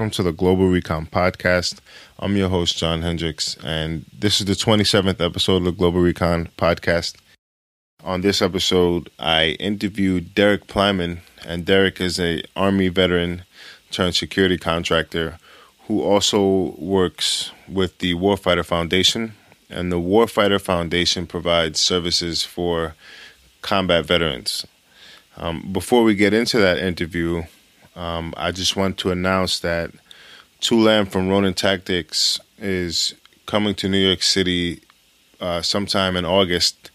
Welcome to the Global Recon Podcast. I'm your host, John Hendricks, and this is the 27th episode of the Global Recon Podcast. On this episode, I interviewed Derek Plyman, and Derek is a Army veteran turned security contractor who also works with the Warfighter Foundation. And the Warfighter Foundation provides services for combat veterans. Um, before we get into that interview, um, I just want to announce that Tu Lam from Ronin Tactics is coming to New York City uh, sometime in August,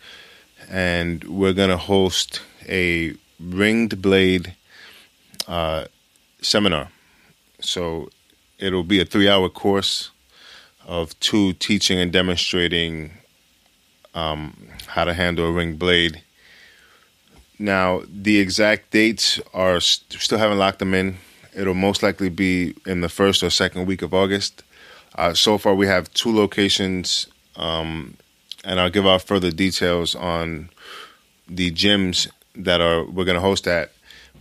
and we're going to host a ringed blade uh, seminar. So it'll be a three hour course of Tu teaching and demonstrating um, how to handle a ringed blade. Now, the exact dates are st- still haven't locked them in. It'll most likely be in the first or second week of August. Uh, so far, we have two locations, um, and I'll give out further details on the gyms that are we're going to host at.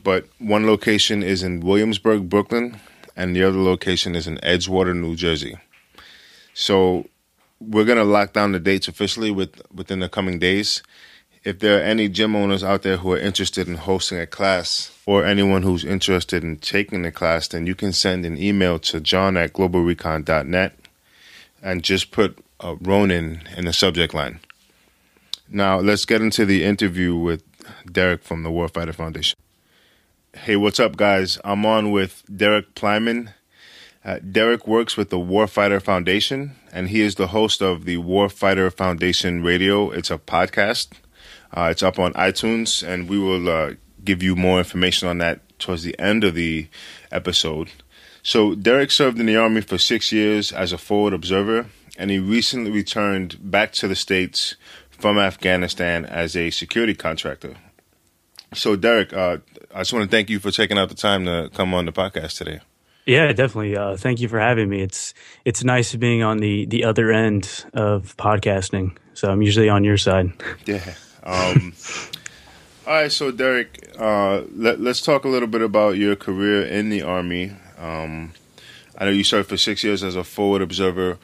But one location is in Williamsburg, Brooklyn, and the other location is in Edgewater, New Jersey. So we're going to lock down the dates officially with within the coming days if there are any gym owners out there who are interested in hosting a class or anyone who's interested in taking the class, then you can send an email to john at globalrecon.net and just put uh, Ronin in the subject line. Now, let's get into the interview with Derek from the Warfighter Foundation. Hey, what's up, guys? I'm on with Derek Plyman. Uh, Derek works with the Warfighter Foundation, and he is the host of the Warfighter Foundation Radio. It's a podcast uh, it's up on iTunes, and we will uh, give you more information on that towards the end of the episode. So, Derek served in the Army for six years as a forward observer, and he recently returned back to the States from Afghanistan as a security contractor. So, Derek, uh, I just want to thank you for taking out the time to come on the podcast today. Yeah, definitely. Uh, thank you for having me. It's it's nice being on the the other end of podcasting. So I'm usually on your side. Yeah. Um, all right, so Derek, uh, let, us talk a little bit about your career in the Army. Um, I know you served for six years as a forward observer.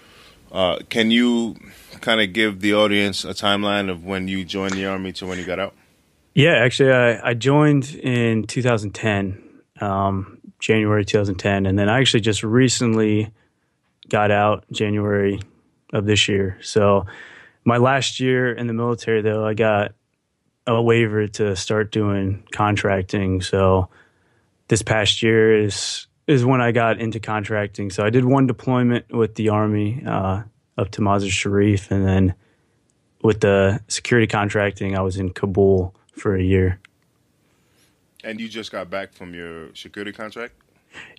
Uh, can you kind of give the audience a timeline of when you joined the Army to when you got out? Yeah, actually, I, I joined in 2010, um, January 2010, and then I actually just recently got out January of this year. So my last year in the military, though, I got a waiver to start doing contracting. So this past year is is when I got into contracting. So I did one deployment with the Army uh, up to Mazar Sharif, and then with the security contracting, I was in Kabul for a year. And you just got back from your security contract?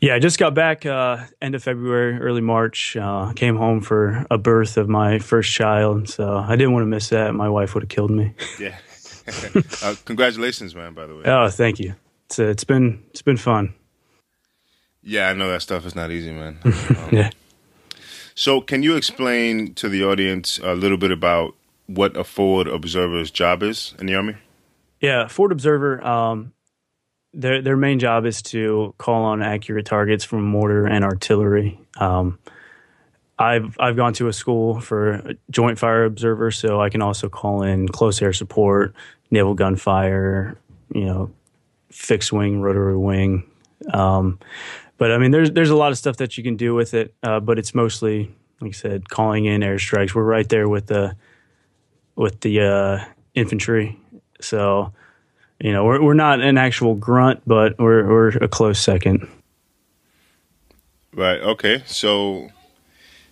Yeah, I just got back uh, end of February, early March. Uh, came home for a birth of my first child, so I didn't want to miss that. My wife would have killed me. Yeah. uh, congratulations, man. By the way. Oh, thank you. It's uh, it's been it's been fun. Yeah, I know that stuff is not easy, man. Um, yeah. So, can you explain to the audience a little bit about what a forward observer's job is in the army? Yeah, forward observer. Um, their their main job is to call on accurate targets from mortar and artillery. Um, I've I've gone to a school for joint fire observer, so I can also call in close air support, naval gunfire, you know, fixed wing, rotary wing. Um, but I mean, there's there's a lot of stuff that you can do with it, uh, but it's mostly, like I said, calling in airstrikes. We're right there with the with the uh, infantry, so you know, we're we're not an actual grunt, but we're we're a close second. Right. Okay. So,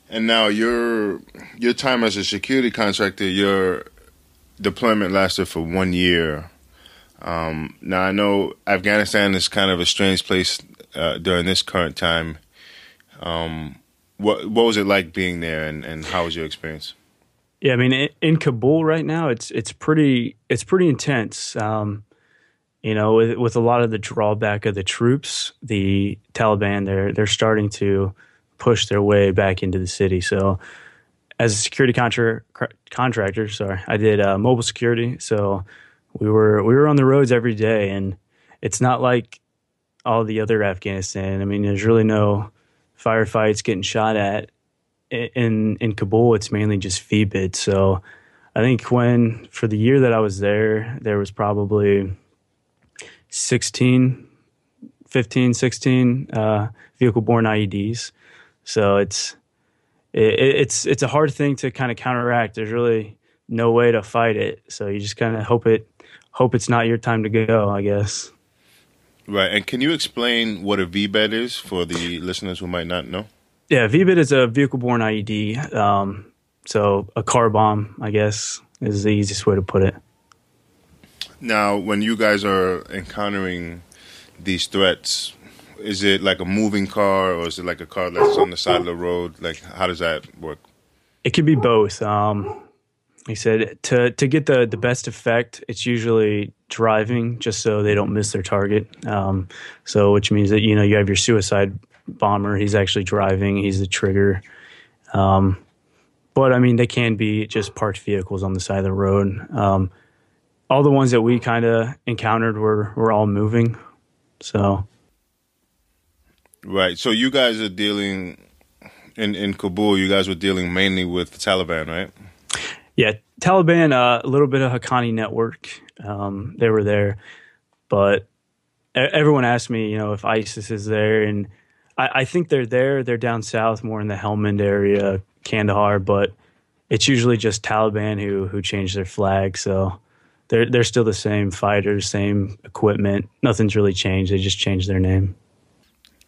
and now your your time as a security contractor, your deployment lasted for one year. Um, now I know Afghanistan is kind of a strange place uh, during this current time. Um, what what was it like being there, and, and how was your experience? Yeah, I mean, in Kabul right now, it's it's pretty it's pretty intense. Um, you know, with, with a lot of the drawback of the troops, the Taliban they're they're starting to push their way back into the city. So, as a security contra- contractor, sorry, I did uh, mobile security. So we were we were on the roads every day, and it's not like all the other Afghanistan. I mean, there's really no firefights, getting shot at. In in Kabul, it's mainly just VBIED. So I think when for the year that I was there, there was probably 16, 15, 16 uh, vehicle borne IEDs. So it's it, it's it's a hard thing to kind of counteract. There's really no way to fight it. So you just kind of hope it hope it's not your time to go. I guess. Right. And can you explain what a VBIED is for the listeners who might not know? Yeah, VBIED is a vehicle borne IED. Um, so a car bomb, I guess, is the easiest way to put it. Now, when you guys are encountering these threats, is it like a moving car or is it like a car that's on the side of the road? Like, how does that work? It could be both. Um, he said to to get the the best effect, it's usually driving, just so they don't miss their target. Um, so, which means that you know you have your suicide bomber. He's actually driving. He's the trigger. Um, but I mean, they can be just parked vehicles on the side of the road. Um, all the ones that we kind of encountered were were all moving. So, right. So you guys are dealing in in Kabul. You guys were dealing mainly with the Taliban, right? Yeah, Taliban. Uh, a little bit of Haqqani network. Um, they were there, but everyone asked me, you know, if ISIS is there, and I, I think they're there. They're down south, more in the Helmand area, Kandahar, but it's usually just Taliban who who change their flag. So they're they're still the same fighters, same equipment. Nothing's really changed. They just changed their name.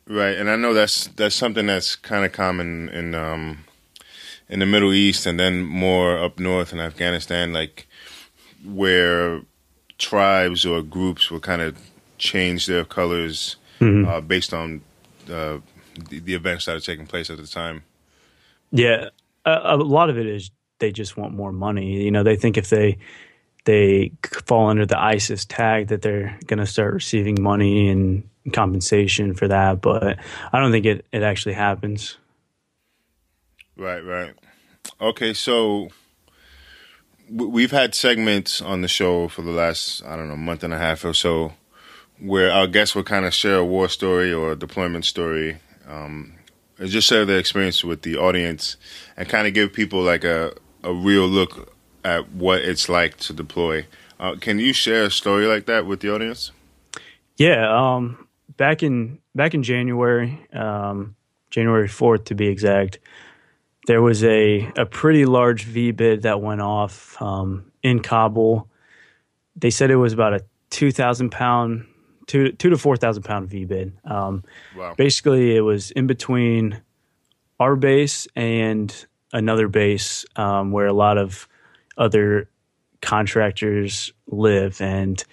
Right, and I know that's that's something that's kind of common in um, in the Middle East, and then more up north in Afghanistan, like where tribes or groups will kind of change their colors mm-hmm. uh, based on uh, the, the, events that are taking place at the time. Yeah, a, a lot of it is they just want more money. You know, they think if they they fall under the ISIS tag that they're going to start receiving money and compensation for that. But I don't think it, it actually happens. Right, right. Okay, so we've had segments on the show for the last, I don't know, month and a half or so where our guests will kind of share a war story or a deployment story. Um, just share their experience with the audience and kind of give people like a, a real look at what it's like to deploy. Uh, can you share a story like that with the audience? Yeah, um, back in back in January, um, January fourth to be exact, there was a a pretty large VBIED that went off um, in Kabul. They said it was about a two thousand pound, two two to four thousand pound VBIED. Um, wow. Basically, it was in between our base and another base um, where a lot of other contractors live, and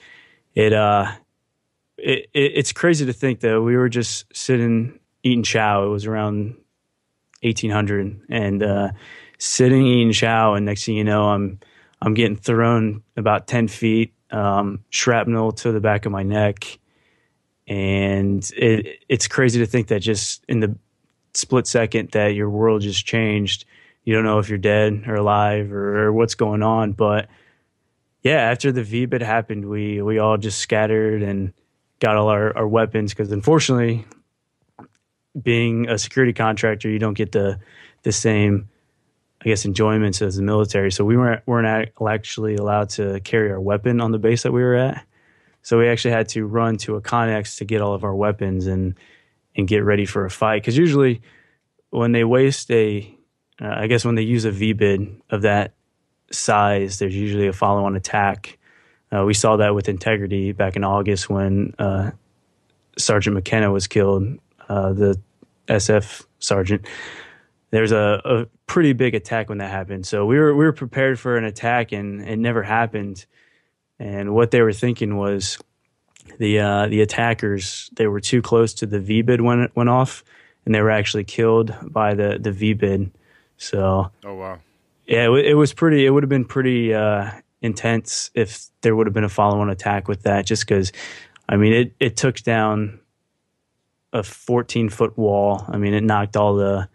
it uh, it, it, it's crazy to think that we were just sitting eating chow. It was around eighteen hundred, and uh, sitting eating chow, and next thing you know, I'm I'm getting thrown about ten feet, um, shrapnel to the back of my neck, and it, it's crazy to think that just in the split second that your world just changed you don't know if you're dead or alive or, or what's going on. But yeah, after the VBIED happened, we we all just scattered and got all our, our weapons because unfortunately, being a security contractor, you don't get the the same, I guess, enjoyments as the military. So we weren't weren't actually allowed to carry our weapon on the base that we were at. So we actually had to run to a Connex to get all of our weapons and and get ready for a fight. Because usually, when they waste a uh, I guess when they use a VBIED of that size, there's usually a follow on attack. Uh, we saw that with Integrity back in August when uh, Sergeant McKenna was killed, uh, the SF sergeant. There's a, a, pretty big attack when that happened. So we were we were prepared for an attack, and it never happened. And what they were thinking was the uh, the attackers they were too close to the VBIED when it went off, and they were actually killed by the the VBIED. So, oh wow, yeah, it, it was pretty. It would have been pretty uh, intense if there would have been a follow-on attack with that. Just because, I mean, it it took down a 14 foot wall. I mean, it knocked all the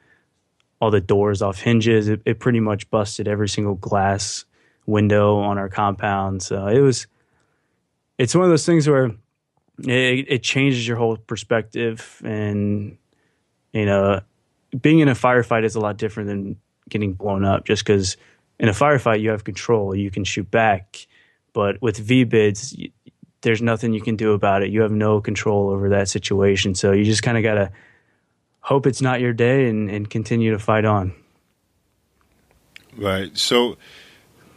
all the doors off hinges. It, it pretty much busted every single glass window on our compound. So it was. It's one of those things where it, it changes your whole perspective, and you know being in a firefight is a lot different than getting blown up. Just because in a firefight you have control, you can shoot back, but with VBIEDs, there's nothing you can do about it. You have no control over that situation, so you just kind of gotta hope it's not your day and, and continue to fight on. Right. So,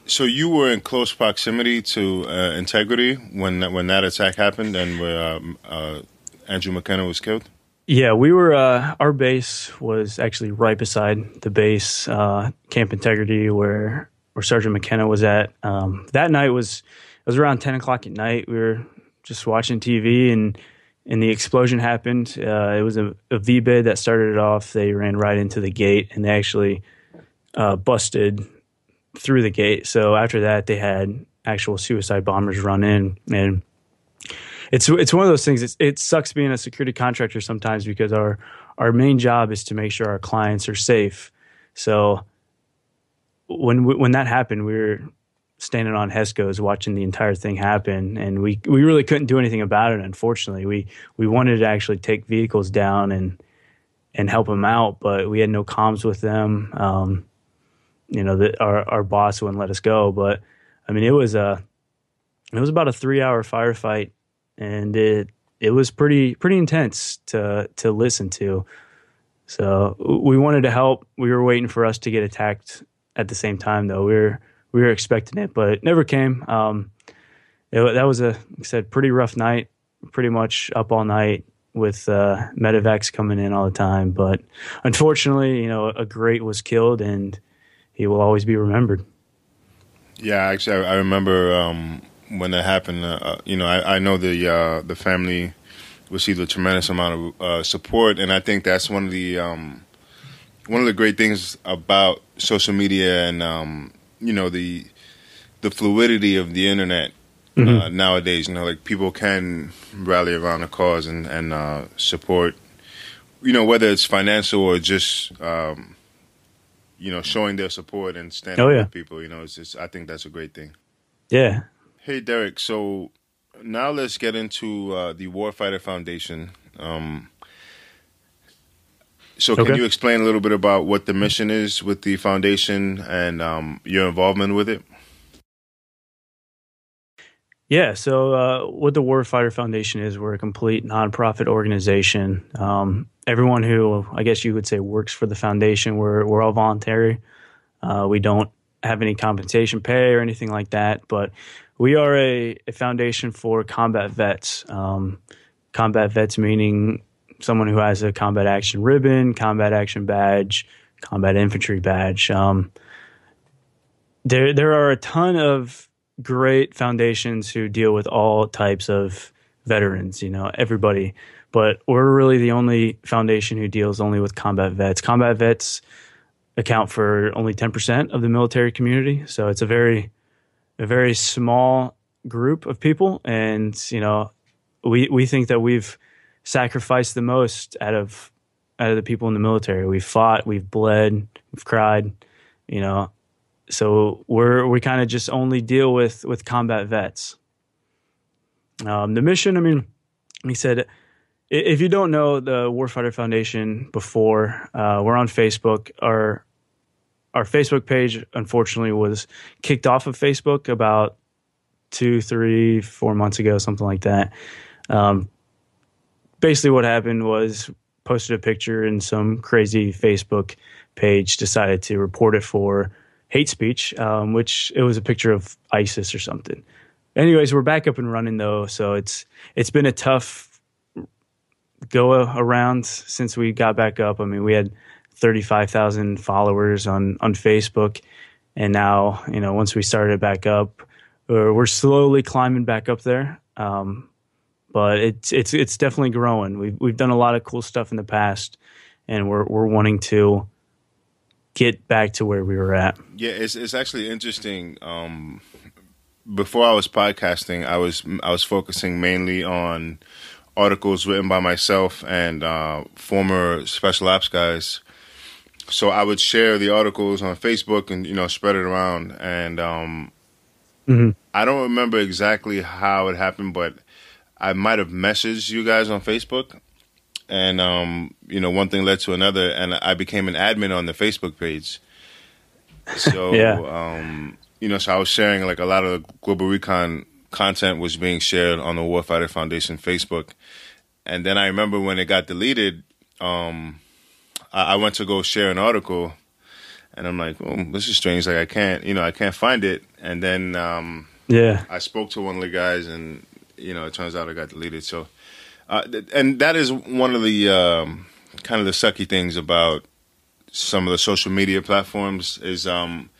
so you were in close proximity to uh, Integrity when when that attack happened and where um, uh, Andrew McKenna was killed. Yeah, we were. Uh, our base was actually right beside the base, uh, Camp Integrity, where where Sergeant McKenna was at. Um, that night was it was around ten o'clock at night. We were just watching TV and and the explosion happened. Uh, it was a, a that started it off. They ran right into the gate and they actually uh, busted through the gate. So after that, they had actual suicide bombers run in, and it's it's one of those things. It's, it sucks being a security contractor sometimes because our our main job is to make sure our clients are safe. So when when that happened, we were standing on HESCOs watching the entire thing happen, and we we really couldn't do anything about it. Unfortunately, we we wanted to actually take vehicles down and and help them out, but we had no comms with them. Um, you know, the, our our boss wouldn't let us go. But I mean, it was a it was about a three hour firefight, and it it was pretty pretty intense to to listen to. So we wanted to help. We were waiting for us to get attacked at the same time, though. We were we were expecting it, but it never came. Um, it, that was a, like I said, pretty rough night. Pretty much up all night with uh, medevacs coming in all the time. But unfortunately, you know, a great was killed, and he will always be remembered. Yeah, actually, I, remember um, when that happened. Uh, uh you know, I, I know the uh, the family received a tremendous amount of uh, support, and I think that's one of the um, one of the great things about social media and um, you know the the fluidity of the internet mm-hmm. uh, nowadays. You know, like people can rally around a cause and and uh, support. You know, whether it's financial or just um, you know showing their support and standing oh, yeah. with people. You know, it's just I think that's a great thing. Yeah. Hey, Derek. So now let's get into uh, the Warfighter Foundation. Um, so, can okay. you explain a little bit about what the mission is with the foundation and um, your involvement with it? Yeah, so uh, what the Warfighter Foundation is, we're a complete nonprofit organization. Um, everyone who, I guess you would say, works for the foundation, we're, we're all voluntary. Uh, we don't have any compensation pay or anything like that, but we are a, a foundation for combat vets. Um, combat vets meaning someone who has a combat action ribbon, combat action badge, combat infantry badge. Um, there, there are a ton of great foundations who deal with all types of veterans. You know, everybody, but we're really the only foundation who deals only with combat vets. Combat vets account for only ten percent of the military community, so it's a very, a very small group of people, and you know, we we think that we've sacrificed the most out of out of the people in the military. We've fought, we've bled, we've cried, you know. So we're we kind of just only deal with with combat vets. Um, the mission, I mean, he said, if you don't know the Warfighter Foundation before, uh, we're on Facebook. Our our Facebook page, unfortunately, was kicked off of Facebook about two, three, four months ago, something like that. Um, basically what happened was posted a picture and some crazy Facebook page decided to report it for hate speech, um, which it was a picture of ISIS or something. Anyways, we're back up and running though, so it's it's been a tough go around since we got back up. I mean, we had thirty five thousand followers on on Facebook, and now you know once we started back up, we're slowly climbing back up there. Um, but it's it's it's definitely growing. We've we've done a lot of cool stuff in the past, and we're we're wanting to get back to where we were at. Yeah, it's it's actually interesting. Um, before I was podcasting, I was I was focusing mainly on articles written by myself and uh, former special ops guys. So I would share the articles on Facebook and you know spread it around. And um, mm-hmm. I don't remember exactly how it happened, but I might have messaged you guys on Facebook, and um, you know, one thing led to another, and I became an admin on the Facebook page. So, Yeah. um, you know, so I was sharing like a lot of the Global Recon content was being shared on the Warfighter Foundation Facebook, and then I remember when it got deleted, um, I, I went to go share an article, and I'm like, oh, this is strange. Like I can't, you know, I can't find it, and then. Um, Yeah. I spoke to one of the guys, and you know, it turns out I got deleted. So, uh, th- and that is one of the um, kind of the sucky things about some of the social media platforms is um,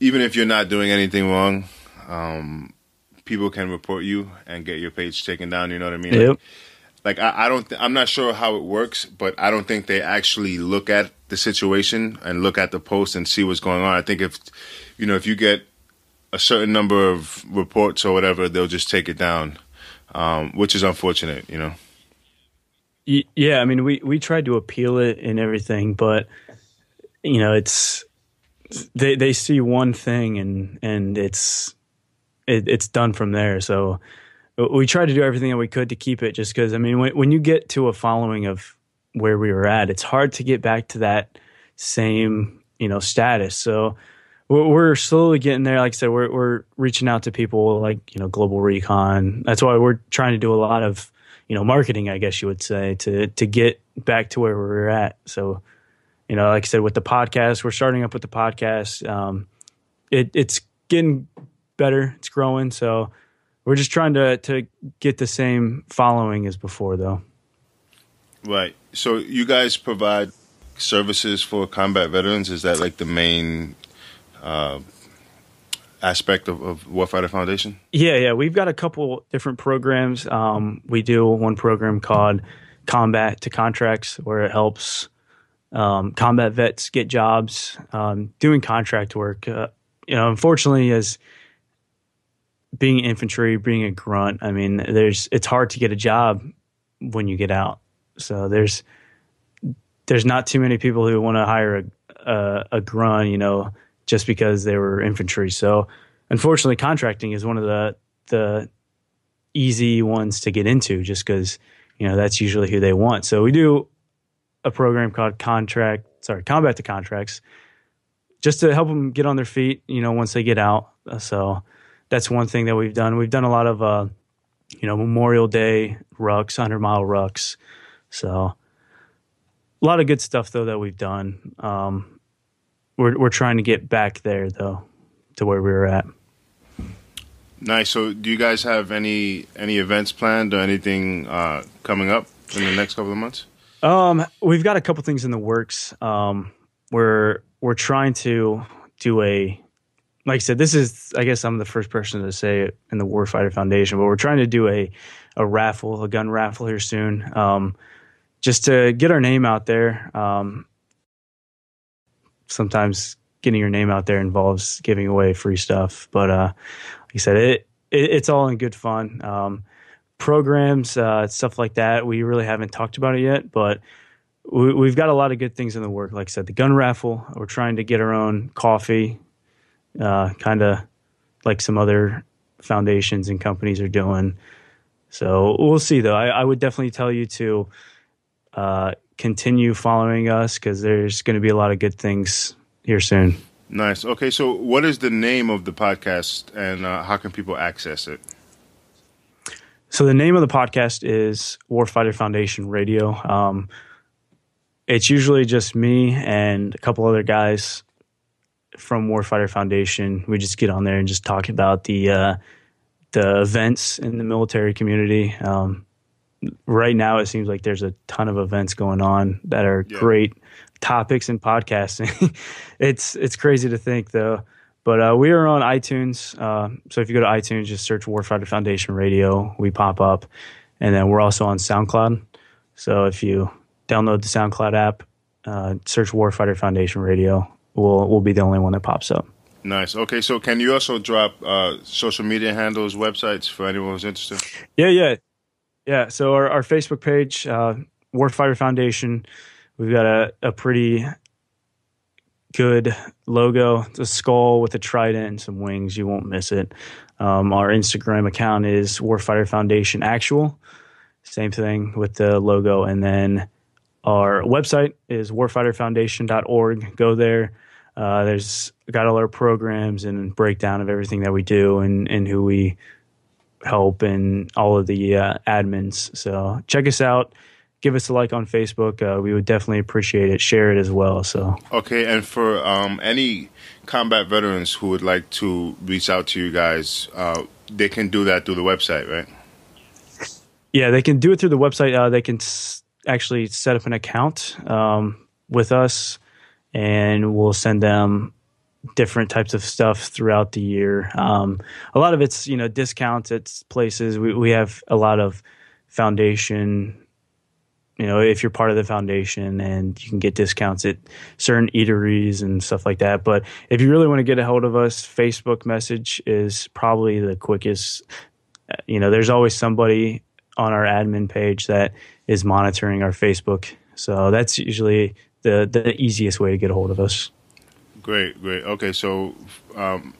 even if you're not doing anything wrong, um, people can report you and get your page taken down. You know what I mean? Yep. like I, I don't th- i'm not sure how it works but i don't think they actually look at the situation and look at the post and see what's going on i think if you know if you get a certain number of reports or whatever they'll just take it down um, which is unfortunate you know Yeah, I mean, we we tried to appeal it and everything, but you know, it's they they see one thing and and it's it, it's done from there. So we tried to do everything that we could to keep it, just because I mean, when when you get to a following of where we were at, it's hard to get back to that same you know status. So we're slowly getting there. Like I said, we're we're reaching out to people like you know Global Recon. That's why we're trying to do a lot of you know marketing, I guess you would say, to to get back to where we were at. So you know, like I said, with the podcast, we're starting up with the podcast. Um, it it's getting better. It's growing. So we're just trying to to get the same following as before, though. right so you guys provide services for combat veterans is that like the main uh, aspect of, of warfighter foundation Yeah, yeah. We've got a couple different programs. Um, we do one program called Combat to Contracts, where it helps um, combat vets get jobs um, doing contract work. Uh, you know, unfortunately, as being infantry, being a grunt, I mean, there's it's hard to get a job when you get out. So there's there's not too many people who want to hire a, a a grunt, you know, just because they were infantry. So unfortunately, contracting is one of the the easy ones to get into, just because you know that's usually who they want. So we do a program called contract, sorry, combat to contracts, just to help them get on their feet. You know, once they get out. So that's one thing that we've done. We've done a lot of uh, you know Memorial Day rucks, hundred mile rucks. So a lot of good stuff though that we've done. Um, we're we're trying to get back there though to where we were at. Nice. So, do you guys have any any events planned or anything uh, coming up in the next couple of months? Um, we've got a couple things in the works. Um, we're we're trying to do a like I said, this is I guess I'm the first person to say it in the Warfighter Foundation, but we're trying to do a a raffle, a gun raffle here soon. Um, just to get our name out there. Um, sometimes getting your name out there involves giving away free stuff, but uh, like I said, it, it it's all in good fun. Um, programs, uh, stuff like that. We really haven't talked about it yet, but we, we've got a lot of good things in the work. Like I said, the gun raffle. We're trying to get our own coffee, uh, kind of like some other foundations and companies are doing. So we'll see. Though I, I would definitely tell you to uh, continue following us because there's going to be a lot of good things here soon. Nice. Okay, so what is the name of the podcast, and uh, how can people access it? So the name of the podcast is Warfighter Foundation Radio. Um, it's usually just me and a couple other guys from Warfighter Foundation. We just get on there and just talk about the uh, the events in the military community. Um, right now, it seems like there's a ton of events going on that are Yeah. great topics in podcasting. it's it's crazy to think though. But uh, we are on iTunes. Uh, so if you go to iTunes, just search Warfighter Foundation Radio. We pop up. And then we're also on SoundCloud. So if you download the SoundCloud app, uh, search Warfighter Foundation Radio, we'll, we'll be the only one that pops up. Nice. Okay, so can you also drop uh, social media handles, websites for anyone who's interested? Yeah, yeah. Yeah. So our, our Facebook page, uh, Warfighter Foundation, we've got a, a pretty good logo. It's a skull with a trident and some wings. You won't miss it. Um, our Instagram account is Warfighter Foundation Actual. same thing with the logo. And then our website is warfighterfoundation.org. Go there. Uh, there's got all our programs and breakdown of everything that we do and, and who we help and all of the uh, admins. So check us out. Give us a like on Facebook. Uh, we would definitely appreciate it. Share it as well. So okay, and for um, any combat veterans who would like to reach out to you guys, uh, they can do that through the website, right? Yeah, they can do it through the website. Uh, they can s- actually set up an account um, with us, and we'll send them different types of stuff throughout the year. Um, a lot of it's you know discounts at places. We we have a lot of foundation. You know, if you're part of the foundation, and you can get discounts at certain eateries and stuff like that. But if you really want to get a hold of us, Facebook message is probably the quickest. You know, there's always somebody on our admin page that is monitoring our Facebook. So that's usually the the easiest way to get a hold of us. Great, great. Okay, so um,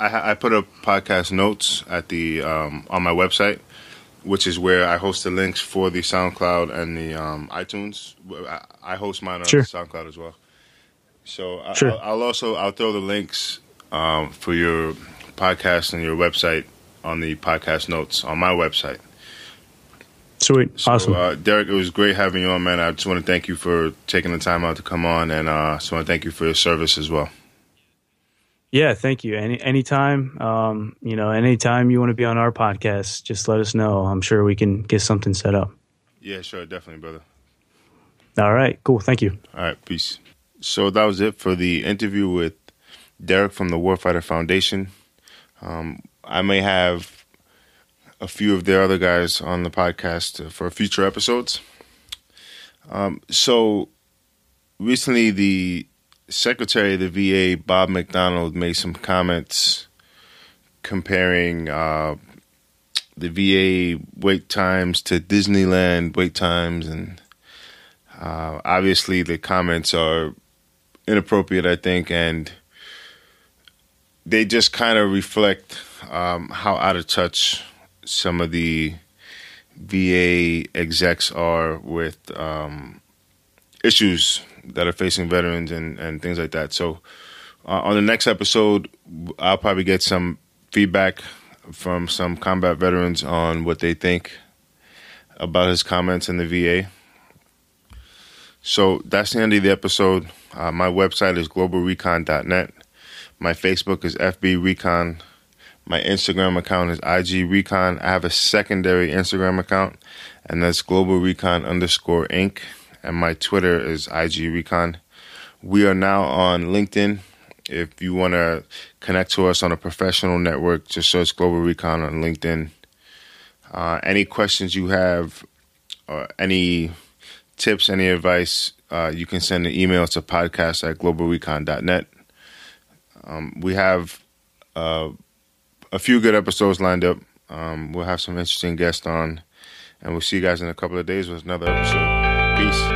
I, I, put up podcast notes at the um, on my website, which is where I host the links for the SoundCloud and the um, iTunes. I, host mine on sure. SoundCloud as well. So I, sure. I'll, I'll, also I'll throw the links um, for your podcast and your website on the podcast notes on my website. Sweet. So, awesome. Uh, Derek, it was great having you on, man. I just want to thank you for taking the time out to come on, and uh, just want to thank you for your service as well. Yeah, thank you. Any anytime, um, you know, anytime you want to be on our podcast, just let us know. I'm sure we can get something set up. Yeah, sure, definitely, brother. All right, cool. Thank you. All right, peace. So that was it for the interview with Derek from the Warfighter Foundation. Um, I may have a few of their other guys on the podcast for future episodes. Um, so recently, the Secretary of the VA, Bob McDonald, made some comments comparing uh, the VA wait times to Disneyland wait times, and uh, obviously the comments are inappropriate, I think, and they just kind of reflect um, how out of touch some of the VA execs are with um, issues that are facing veterans and, and things like that. So, uh, on the next episode, I'll probably get some feedback from some combat veterans on what they think about his comments in the VA. So that's the end of the episode. Uh, my website is globalrecon.net. My Facebook is FB Recon my Instagram account is IG Recon. I have a secondary Instagram account, and that's Global Recon underscore Inc. And my Twitter is IG Recon. We are now on LinkedIn. If you want to connect to us on a professional network, just search Global Recon on LinkedIn. Uh, any questions you have, or any tips, any advice, uh, you can send an email to podcast at globalrecon.net. Um, we have uh, a few good episodes lined up. Um, we'll have some interesting guests on, and we'll see you guys in a couple of days with another episode. Peace.